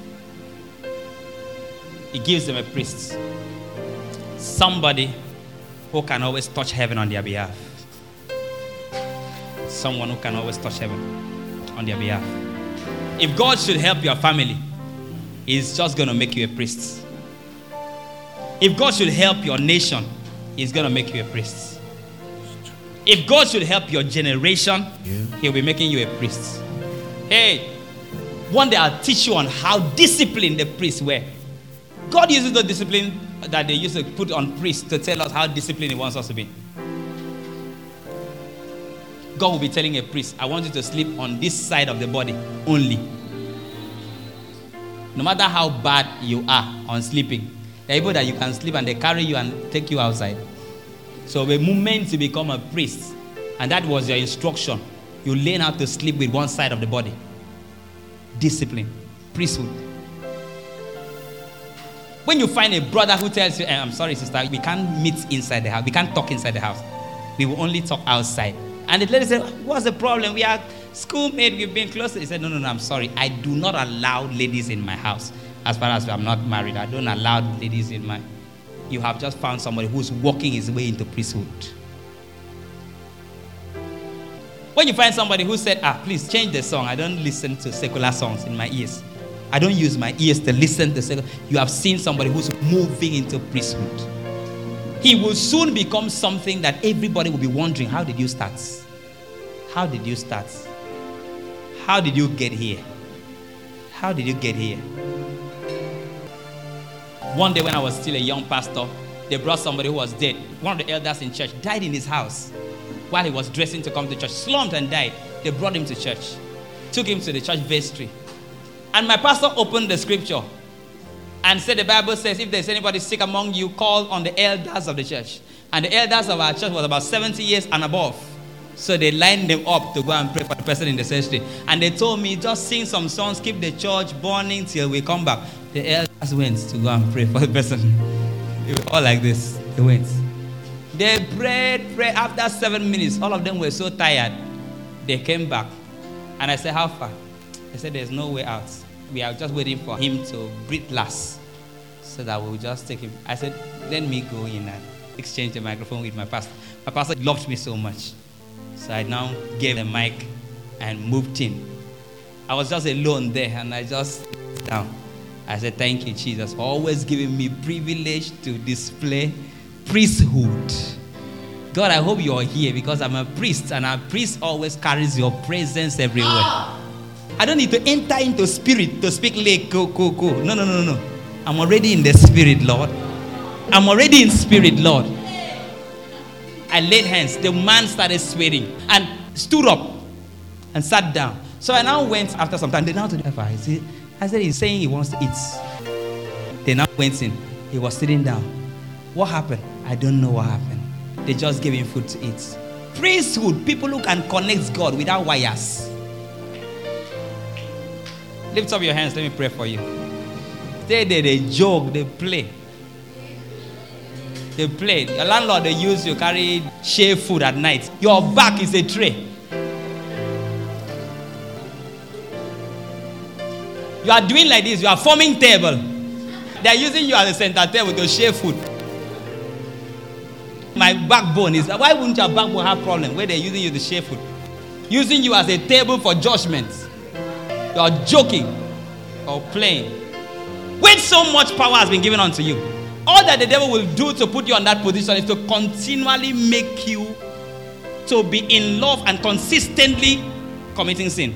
He gives them a priest. Somebody who can always touch heaven on their behalf. Someone who can always touch heaven on their behalf. If God should help your family, He's just going to make you a priest. If God should help your nation, He's going to make you a priest. If God should help your generation, yeah. He'll be making you a priest. Hey, one day I'll teach you on how disciplined the priests were. God uses the discipline that they used to put on priests to tell us how disciplined He wants us to be. God will be telling a priest, I want you to sleep on this side of the body only. No matter how bad you are on sleeping, there are that you can sleep and they carry you and take you outside. So the moment to become a priest, and that was your instruction, you learn how to sleep with one side of the body. Discipline, priesthood. When you find a brother who tells you, eh, I'm sorry, sister, we can't meet inside the house, we can't talk inside the house, we will only talk outside. And the lady said, What's the problem? We are schoolmates, we've been close. He said, No, no, no, I'm sorry. I do not allow ladies in my house as far as I'm not married. I don't allow ladies in my. You have just found somebody who's walking his way into priesthood. When you find somebody who said, ah, please change the song, I don't listen to secular songs in my ears. I don't use my ears to listen to secular. You have seen somebody who's moving into priesthood. He will soon become something that everybody will be wondering, how did you start? How did you start? How did you get here? How did you get here? One day when I was still a young pastor, they brought somebody who was dead. One of the elders in church died in his house while he was dressing to come to church, slumped and died. They brought him to church, took him to the church vestry. And my pastor opened the scripture and said, The Bible says, if there's anybody sick among you, call on the elders of the church. And the elders of our church was about 70 years and above. So they lined them up to go and pray for the person in the cemetery. And they told me, just sing some songs, keep the church burning till we come back. The elders went to go and pray for the person. They were all like this. They went. They prayed, prayed. After seven minutes, all of them were so tired. They came back And I said, How far? They said, There's no way out. We are just waiting for him to breathe last so that we'll just take him. I said, Let me go in and exchange the microphone with my pastor. My pastor loved me so much. So I now gave the mic and moved in. I was just alone there and I just down. I said, Thank you, Jesus, for always giving me privilege to display priesthood. God, I hope you're here because I'm a priest and a priest always carries your presence everywhere. I don't need to enter into spirit to speak like go, go, go. No, no, no, no. I'm already in the spirit, Lord. I'm already in spirit, Lord. I laid hands. The man started sweating and stood up and sat down. So I now went after some time. They now to the I I said, he's saying he wants to eat. They now went in. He was sitting down. What happened? I don't know what happened. They just gave him food to eat. Priesthood, people who can connect God without wires. Lift up your hands. Let me pray for you. They, they, they joke, they play. They play. Your landlord, they use you carry share food at night. Your back is a tray. You are doing like this. You are forming table. They are using you as a center table to share food. My backbone is why wouldn't your backbone have problem where they're using you to share food? Using you as a table for judgment. You are joking or playing. When so much power has been given unto you, all that the devil will do to put you on that position is to continually make you to be in love and consistently committing sin.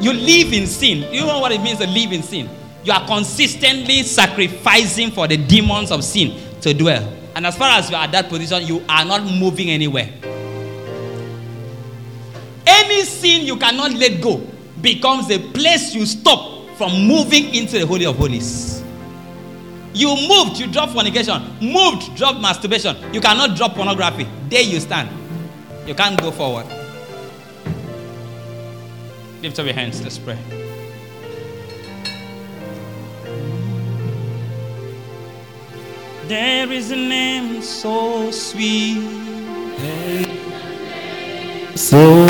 You live in sin. You know what it means to live in sin? You are consistently sacrificing for the demons of sin to dwell. And as far as you are at that position, you are not moving anywhere. Any sin you cannot let go becomes a place you stop from moving into the Holy of Holies. You moved, you drop fornication. Moved, drop masturbation. You cannot drop pornography. There you stand. You can't go forward. Lift up your hands. Let's pray. There is a name so sweet. So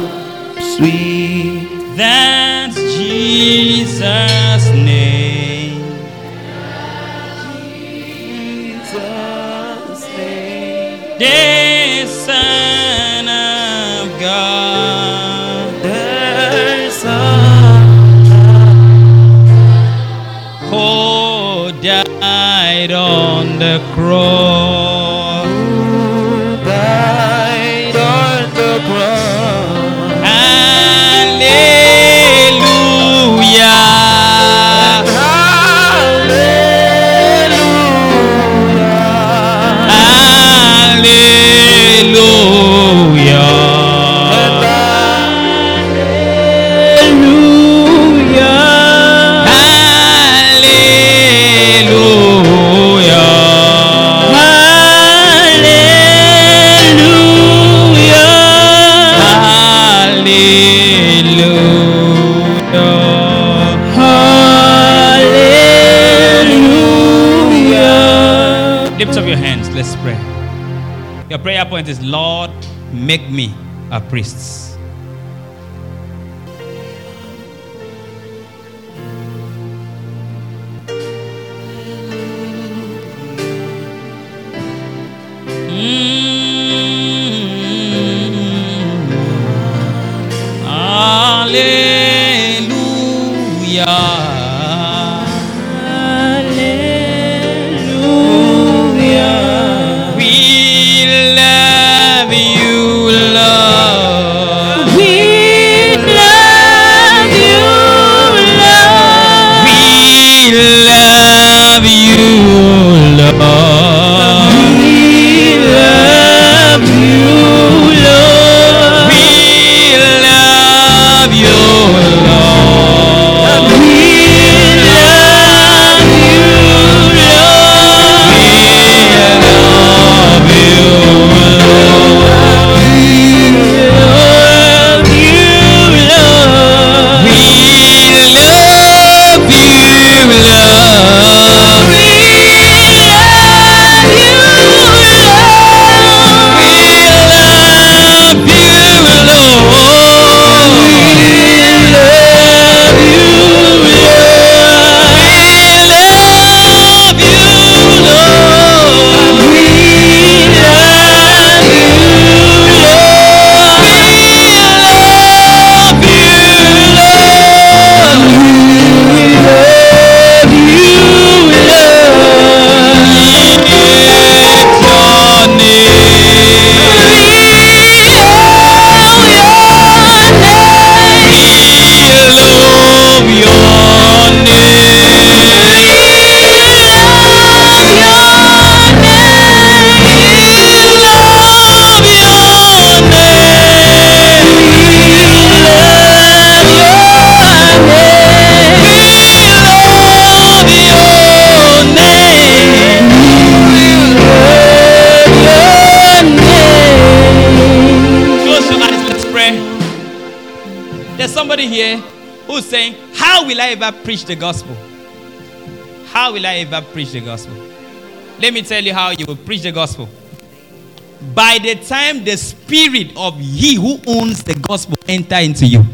sweet. That's Jesus' name. Jesus' name. The the cross. Lift up your hands. Let's pray. Your prayer point is Lord, make me a priest. I ever preach the gospel? How will I ever preach the gospel? Let me tell you how you will preach the gospel. By the time the spirit of he who owns the gospel enter into you,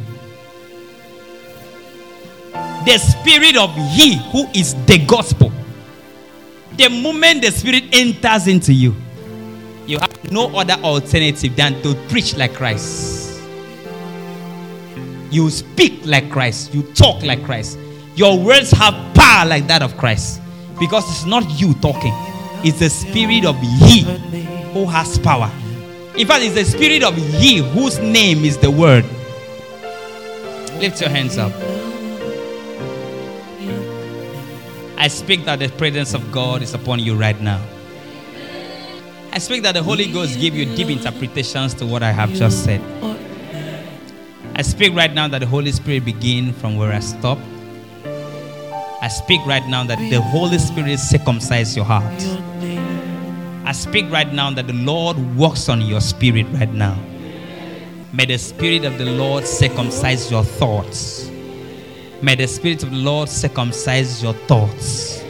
the spirit of he who is the gospel, the moment the spirit enters into you, you have no other alternative than to preach like Christ. You speak like Christ, you talk like Christ. Your words have power like that of Christ because it's not you talking, it's the spirit of He who has power. In fact, it's the spirit of He whose name is the Word. Lift your hands up. I speak that the presence of God is upon you right now. I speak that the Holy Ghost give you deep interpretations to what I have just said. I speak right now that the Holy Spirit begin from where I stop. I speak right now that the Holy Spirit circumcise your heart. I speak right now that the Lord works on your spirit right now. May the Spirit of the Lord circumcise your thoughts. May the Spirit of the Lord circumcise your thoughts.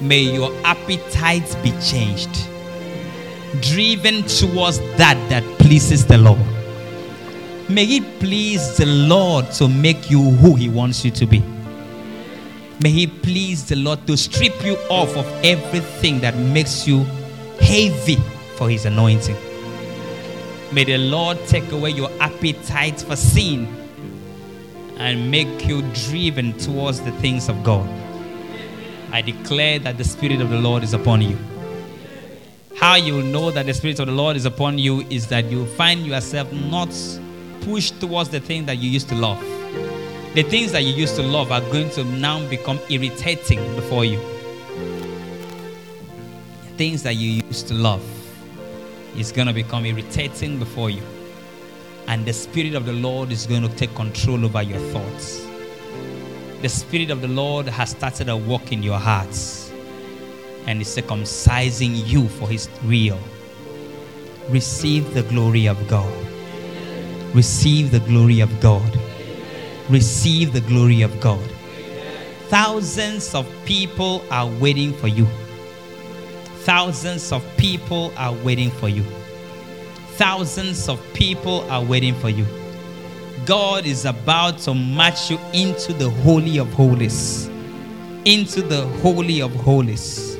May your appetites be changed, driven towards that that pleases the Lord. May it please the Lord to make you who He wants you to be. May He please the Lord to strip you off of everything that makes you heavy for His anointing. May the Lord take away your appetite for sin and make you driven towards the things of God. I declare that the Spirit of the Lord is upon you. How you know that the Spirit of the Lord is upon you is that you find yourself not pushed towards the thing that you used to love. The things that you used to love are going to now become irritating before you. Things that you used to love is going to become irritating before you. And the Spirit of the Lord is going to take control over your thoughts. The Spirit of the Lord has started a work in your hearts and is circumcising you for His real. Receive the glory of God. Receive the glory of God. Receive the glory of God. Thousands of people are waiting for you. Thousands of people are waiting for you. Thousands of people are waiting for you. God is about to march you into the Holy of Holies, into the Holy of Holies,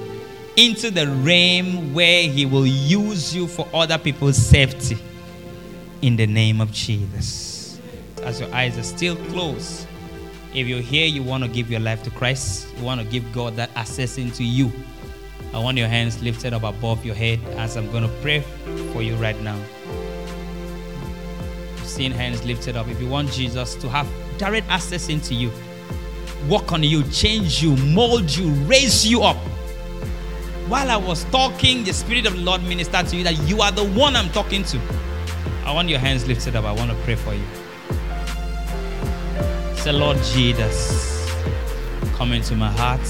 into the realm where He will use you for other people's safety. In the name of Jesus. As your eyes are still closed, if you're here, you want to give your life to Christ, you want to give God that access into you. I want your hands lifted up above your head as I'm going to pray for you right now. Seeing hands lifted up. If you want Jesus to have direct access into you, work on you, change you, mold you, raise you up. While I was talking, the Spirit of the Lord ministered to you that you are the one I'm talking to. I want your hands lifted up. I want to pray for you. Say, Lord Jesus, come into my heart.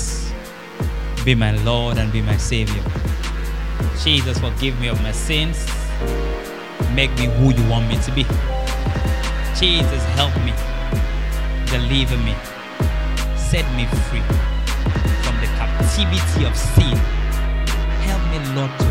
Be my Lord and be my Savior. Jesus, forgive me of my sins. Make me who you want me to be. Jesus, help me. Deliver me. Set me free from the captivity of sin. Help me, Lord, to